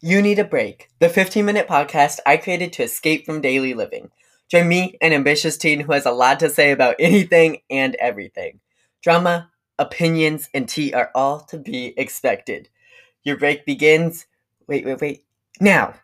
You Need a Break, the 15 minute podcast I created to escape from daily living. Join me, an ambitious teen who has a lot to say about anything and everything. Drama, opinions, and tea are all to be expected. Your break begins. Wait, wait, wait. Now!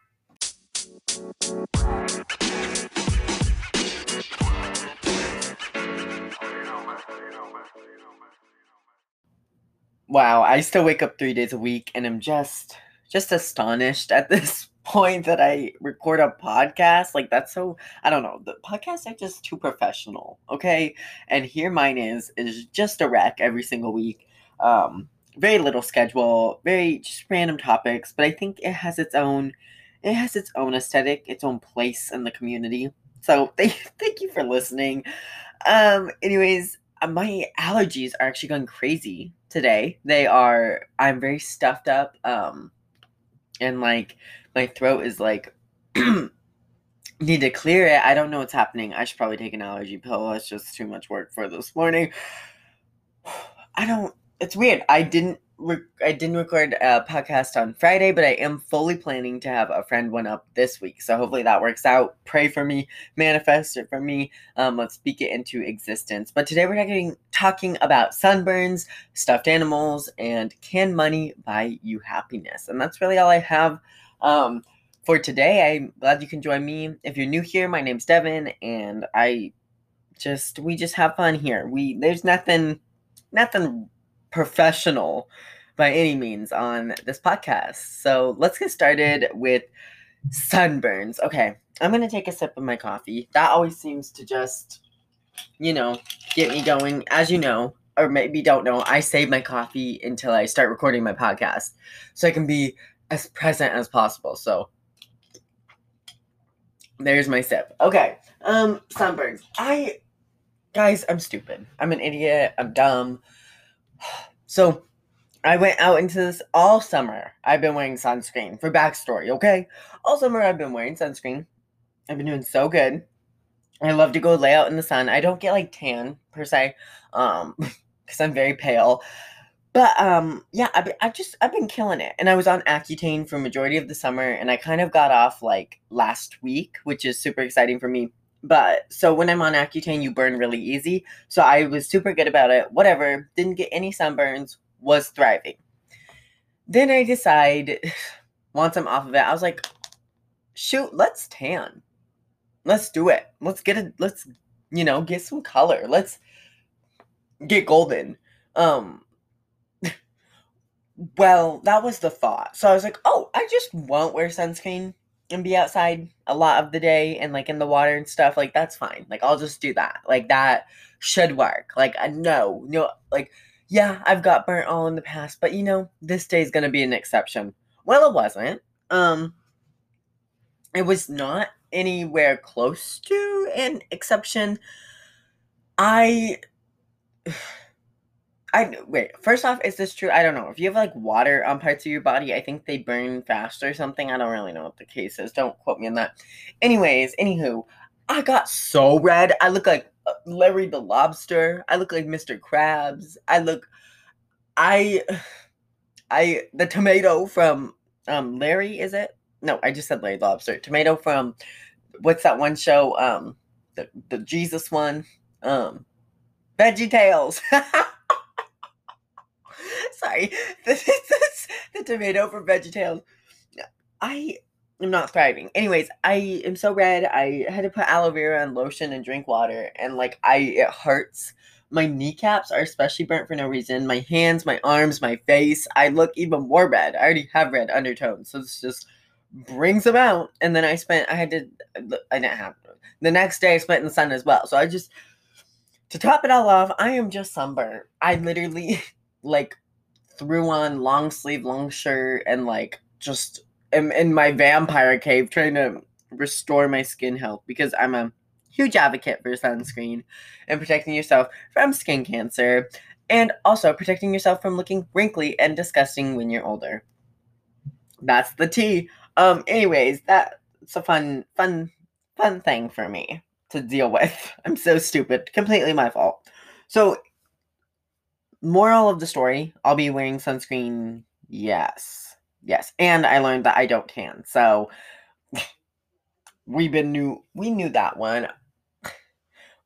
Wow, I still wake up three days a week and I'm just just astonished at this point that I record a podcast. Like that's so I don't know. The podcasts are just too professional, okay? And here mine is is just a wreck every single week. Um very little schedule, very just random topics, but I think it has its own it has its own aesthetic, its own place in the community. So thank thank you for listening. Um anyways, uh, my allergies are actually going crazy today. They are I'm very stuffed up. Um and like my throat is like need to clear it. I don't know what's happening. I should probably take an allergy pill. It's just too much work for this morning. I don't. It's weird. I didn't. Re- I didn't record a podcast on Friday, but I am fully planning to have a friend one up this week. So hopefully that works out. Pray for me, manifest it for me. Um, let's speak it into existence. But today we're talking talking about sunburns, stuffed animals, and can money buy you happiness? And that's really all I have. Um, for today, I'm glad you can join me. If you're new here, my name's Devin, and I just we just have fun here. We there's nothing nothing professional by any means on this podcast. So let's get started with sunburns. Okay, I'm gonna take a sip of my coffee. That always seems to just, you know, get me going. As you know, or maybe don't know, I save my coffee until I start recording my podcast so I can be as present as possible. So there's my sip. Okay. Um, sunburns. I guys, I'm stupid. I'm an idiot. I'm dumb. So I went out into this all summer. I've been wearing sunscreen for backstory, okay? All summer I've been wearing sunscreen. I've been doing so good. I love to go lay out in the sun. I don't get like tan per se, um, because I'm very pale. But um, yeah, I've, I've just I've been killing it, and I was on Accutane for majority of the summer, and I kind of got off like last week, which is super exciting for me. But so when I'm on Accutane, you burn really easy, so I was super good about it. Whatever, didn't get any sunburns, was thriving. Then I decide, once I'm off of it, I was like, shoot, let's tan, let's do it, let's get it, let's you know get some color, let's get golden. Um, well, that was the thought. So I was like, oh, I just won't wear sunscreen and be outside a lot of the day and like in the water and stuff. Like that's fine. Like I'll just do that. Like that should work. Like no, no, like yeah, I've got burnt all in the past, but you know, this day is gonna be an exception. Well, it wasn't. Um, it was not anywhere close to an exception. I I wait. First off, is this true? I don't know. If you have like water on parts of your body, I think they burn faster or something. I don't really know what the case is. Don't quote me on that. Anyways, anywho, I got so red. I look like Larry the Lobster. I look like Mr. Krabs. I look. I. I the tomato from um Larry is it? No, I just said Larry Lobster. Tomato from what's that one show? Um, the the Jesus one. Um, VeggieTales. Sorry, this is the tomato from VeggieTales. I am not thriving. Anyways, I am so red. I had to put aloe vera and lotion and drink water, and like I, it hurts. My kneecaps are especially burnt for no reason. My hands, my arms, my face. I look even more red. I already have red undertones, so this just brings them out. And then I spent. I had to. I didn't have. The next day, I spent in the sun as well. So I just. To top it all off, I am just sunburned. I literally like threw on long sleeve, long shirt, and like just am in my vampire cave trying to restore my skin health because I'm a huge advocate for sunscreen and protecting yourself from skin cancer and also protecting yourself from looking wrinkly and disgusting when you're older. That's the tea. Um anyways, that's a fun fun fun thing for me to deal with. I'm so stupid. Completely my fault. So moral of the story, I'll be wearing sunscreen. Yes. Yes, and I learned that I don't tan. So we've been new. we knew that one.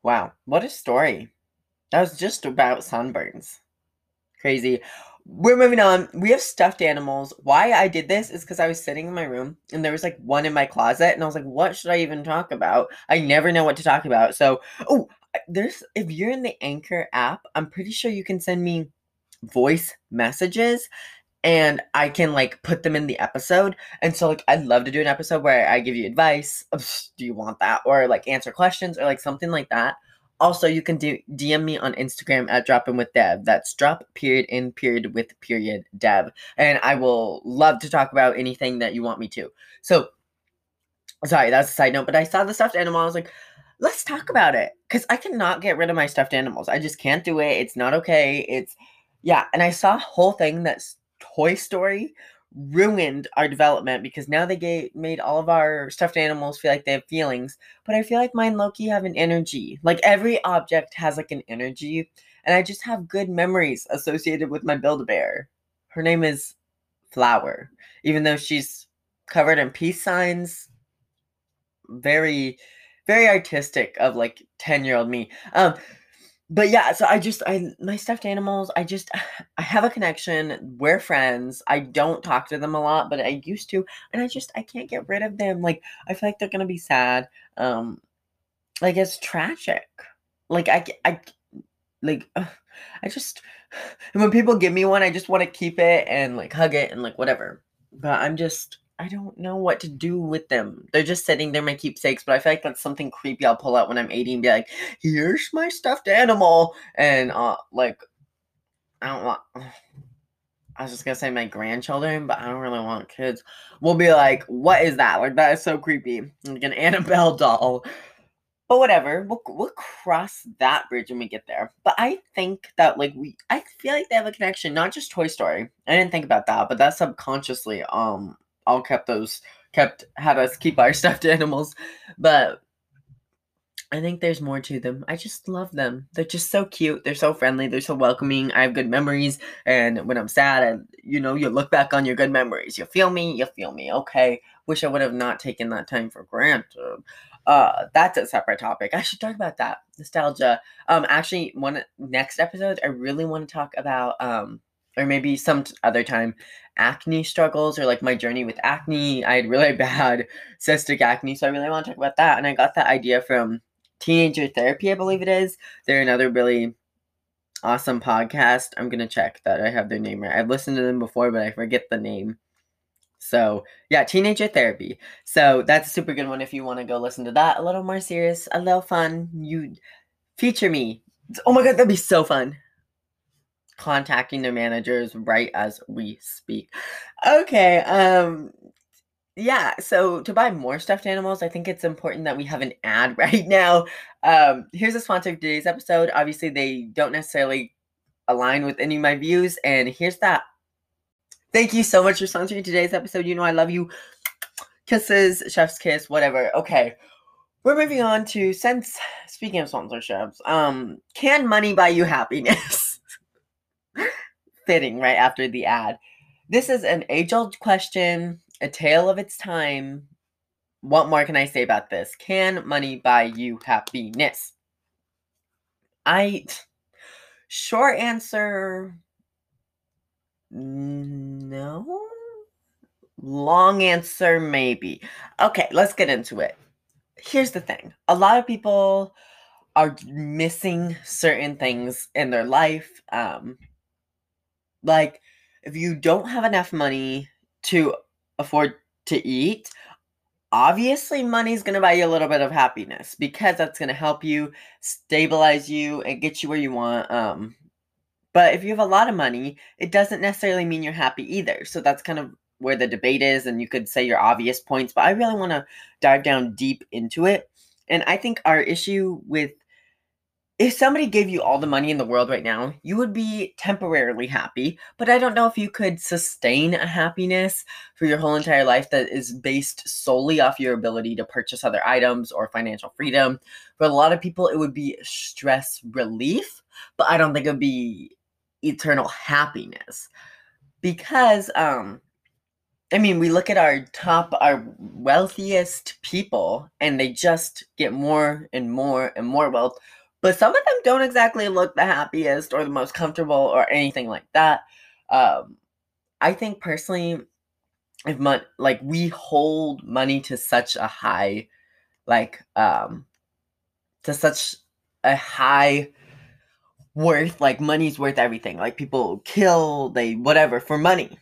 Wow, what a story. That was just about sunburns. Crazy. We're moving on. We have stuffed animals. Why I did this is because I was sitting in my room and there was like one in my closet, and I was like, what should I even talk about? I never know what to talk about. So, oh, there's if you're in the Anchor app, I'm pretty sure you can send me voice messages and I can like put them in the episode. And so like I'd love to do an episode where I give you advice. Do you want that? Or like answer questions or like something like that. Also, you can do DM me on Instagram at Drop In with Dev. That's drop period in period with period Dev. And I will love to talk about anything that you want me to. So sorry, that's a side note, but I saw the stuffed animal. I was like, let's talk about it. Cause I cannot get rid of my stuffed animals. I just can't do it. It's not okay. It's yeah. And I saw a whole thing that's Toy Story ruined our development because now they gave, made all of our stuffed animals feel like they have feelings. But I feel like mine lowkey have an energy. Like every object has like an energy. And I just have good memories associated with my Build a Bear. Her name is Flower. Even though she's covered in peace signs. Very, very artistic of like 10 year old me. Um, but yeah, so I just I my stuffed animals, I just I have a connection. We're friends. I don't talk to them a lot, but I used to, and I just I can't get rid of them. Like I feel like they're gonna be sad. Um, like it's tragic. Like I I like uh, I just and when people give me one, I just want to keep it and like hug it and like whatever. But I'm just I don't know what to do with them. They're just sitting there, my keepsakes, but I feel like that's something creepy I'll pull out when I'm 80 and be like, here's my stuffed animal. And, uh, like, I don't want. I was just gonna say my grandchildren, but I don't really want kids. We'll be like, what is that? Like, that is so creepy. Like an Annabelle doll. But whatever, we'll, we'll cross that bridge when we get there. But I think that, like, we, I feel like they have a connection, not just Toy Story. I didn't think about that, but that subconsciously, um, all kept those kept had us keep our stuffed animals but I think there's more to them. I just love them. They're just so cute. They're so friendly. They're so welcoming. I have good memories. And when I'm sad, and you know, you look back on your good memories. You feel me? You feel me? Okay. Wish I would have not taken that time for granted. Uh, that's a separate topic. I should talk about that nostalgia. Um, actually, one next episode, I really want to talk about um or maybe some other time acne struggles or like my journey with acne. I had really bad cystic acne so i really want to talk about that and i got that idea from teenager therapy i believe it is. They're another really awesome podcast. I'm gonna check that i have their name right. I've listened to them before but i forget the name. So yeah teenager therapy. So that's a super good one if you want to go listen to that. A little more serious a little fun. You feature me. Oh my god that'd be so fun contacting their managers right as we speak. Okay, um yeah, so to buy more stuffed animals, I think it's important that we have an ad right now. Um here's a sponsor of today's episode. Obviously, they don't necessarily align with any of my views and here's that. Thank you so much for sponsoring today's episode. You know I love you. Kisses, chef's kiss, whatever. Okay. We're moving on to since speaking of sponsorships, um, can money buy you happiness? fitting right after the ad. This is an age old question, a tale of its time. What more can I say about this? Can money buy you happiness? I. Short answer no. Long answer maybe. Okay, let's get into it. Here's the thing a lot of people are missing certain things in their life. Um, like, if you don't have enough money to afford to eat, obviously money's going to buy you a little bit of happiness because that's going to help you stabilize you and get you where you want. Um, but if you have a lot of money, it doesn't necessarily mean you're happy either. So that's kind of where the debate is, and you could say your obvious points, but I really want to dive down deep into it. And I think our issue with if somebody gave you all the money in the world right now, you would be temporarily happy, but I don't know if you could sustain a happiness for your whole entire life that is based solely off your ability to purchase other items or financial freedom. For a lot of people, it would be stress relief, but I don't think it would be eternal happiness because um I mean, we look at our top, our wealthiest people, and they just get more and more and more wealth. But some of them don't exactly look the happiest or the most comfortable or anything like that. Um, I think personally, if money, like we hold money to such a high, like, um, to such a high worth, like money's worth everything. Like people kill, they whatever for money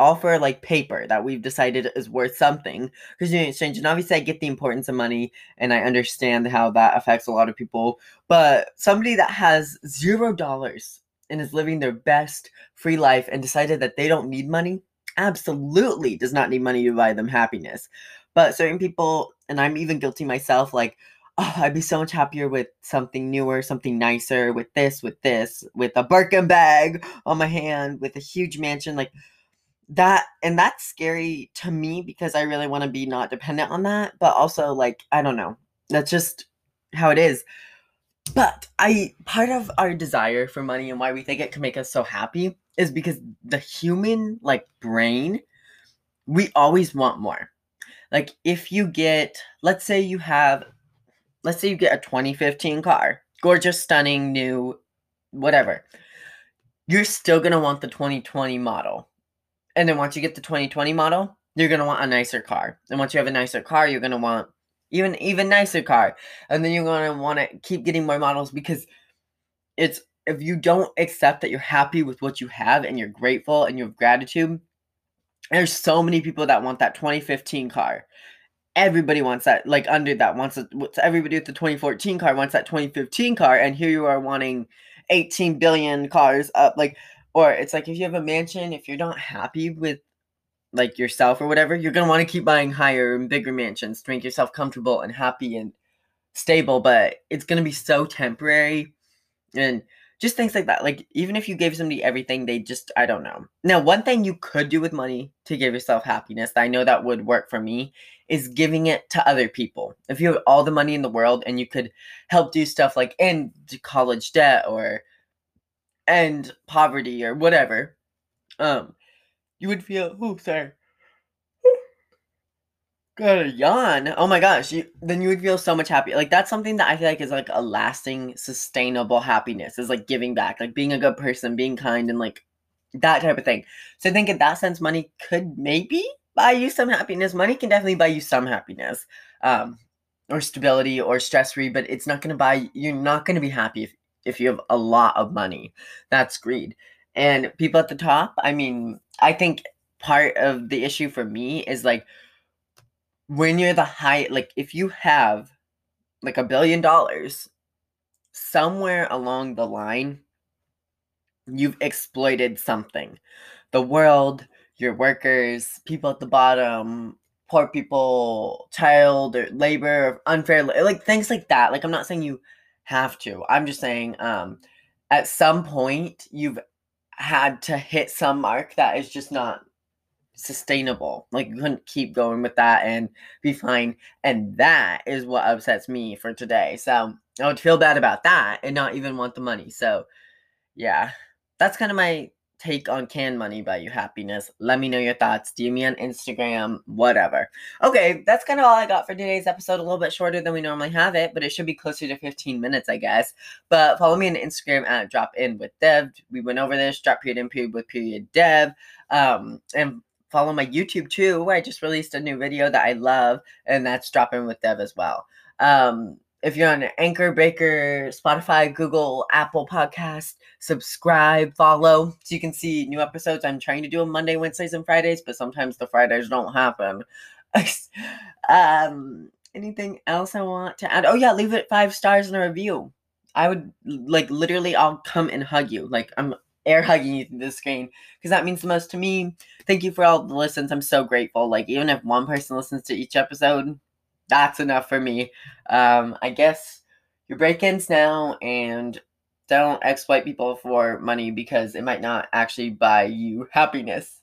offer like paper that we've decided is worth something because you're exchange. And obviously, I get the importance of money and I understand how that affects a lot of people. But somebody that has zero dollars and is living their best free life and decided that they don't need money absolutely does not need money to buy them happiness. But certain people, and I'm even guilty myself, like, oh, I'd be so much happier with something newer, something nicer, with this, with this, with a Birkin bag on my hand, with a huge mansion. Like, that and that's scary to me because I really want to be not dependent on that, but also like I don't know. That's just how it is. But I part of our desire for money and why we think it can make us so happy is because the human like brain we always want more. Like if you get let's say you have let's say you get a 2015 car, gorgeous, stunning, new whatever. You're still going to want the 2020 model and then once you get the 2020 model, you're gonna want a nicer car. And once you have a nicer car, you're gonna want even even nicer car. And then you're gonna want to keep getting more models because it's if you don't accept that you're happy with what you have and you're grateful and you have gratitude, there's so many people that want that 2015 car. Everybody wants that, like under that wants it. Everybody with the 2014 car wants that 2015 car, and here you are wanting 18 billion cars up. Like or it's like if you have a mansion, if you're not happy with like yourself or whatever, you're gonna want to keep buying higher and bigger mansions to make yourself comfortable and happy and stable. But it's gonna be so temporary, and just things like that. Like even if you gave somebody everything, they just I don't know. Now, one thing you could do with money to give yourself happiness, I know that would work for me, is giving it to other people. If you have all the money in the world and you could help do stuff like end college debt or end poverty or whatever, um, you would feel, oh, sorry. Got a yawn. Oh my gosh, you, then you would feel so much happier. Like that's something that I feel like is like a lasting, sustainable happiness. Is like giving back, like being a good person, being kind, and like that type of thing. So I think in that sense, money could maybe buy you some happiness. Money can definitely buy you some happiness, um, or stability, or stress free. But it's not gonna buy. You're not gonna be happy if if you have a lot of money. That's greed. And people at the top, I mean, I think part of the issue for me is like when you're the high like if you have like a billion dollars somewhere along the line you've exploited something the world your workers people at the bottom poor people child or labor unfair like things like that like i'm not saying you have to. I'm just saying, um, at some point you've had to hit some mark that is just not sustainable. Like you couldn't keep going with that and be fine. And that is what upsets me for today. So I would feel bad about that and not even want the money. So yeah, that's kind of my take on Can Money Buy You Happiness. Let me know your thoughts. DM me on Instagram, whatever. Okay, that's kind of all I got for today's episode. A little bit shorter than we normally have it, but it should be closer to 15 minutes, I guess. But follow me on Instagram at Drop In with Dev. We went over this, drop period in period with period Dev. Um, and follow my YouTube too, I just released a new video that I love, and that's Drop In with Dev as well. Um, if you're on Anchor, Breaker, Spotify, Google, Apple Podcast, subscribe, follow, so you can see new episodes. I'm trying to do them Monday, Wednesdays, and Fridays, but sometimes the Fridays don't happen. um, anything else I want to add? Oh yeah, leave it five stars in a review. I would like literally, I'll come and hug you. Like I'm air hugging you through the screen because that means the most to me. Thank you for all the listens. I'm so grateful. Like even if one person listens to each episode, that's enough for me. Um, I guess your break-ins now and don't exploit people for money because it might not actually buy you happiness.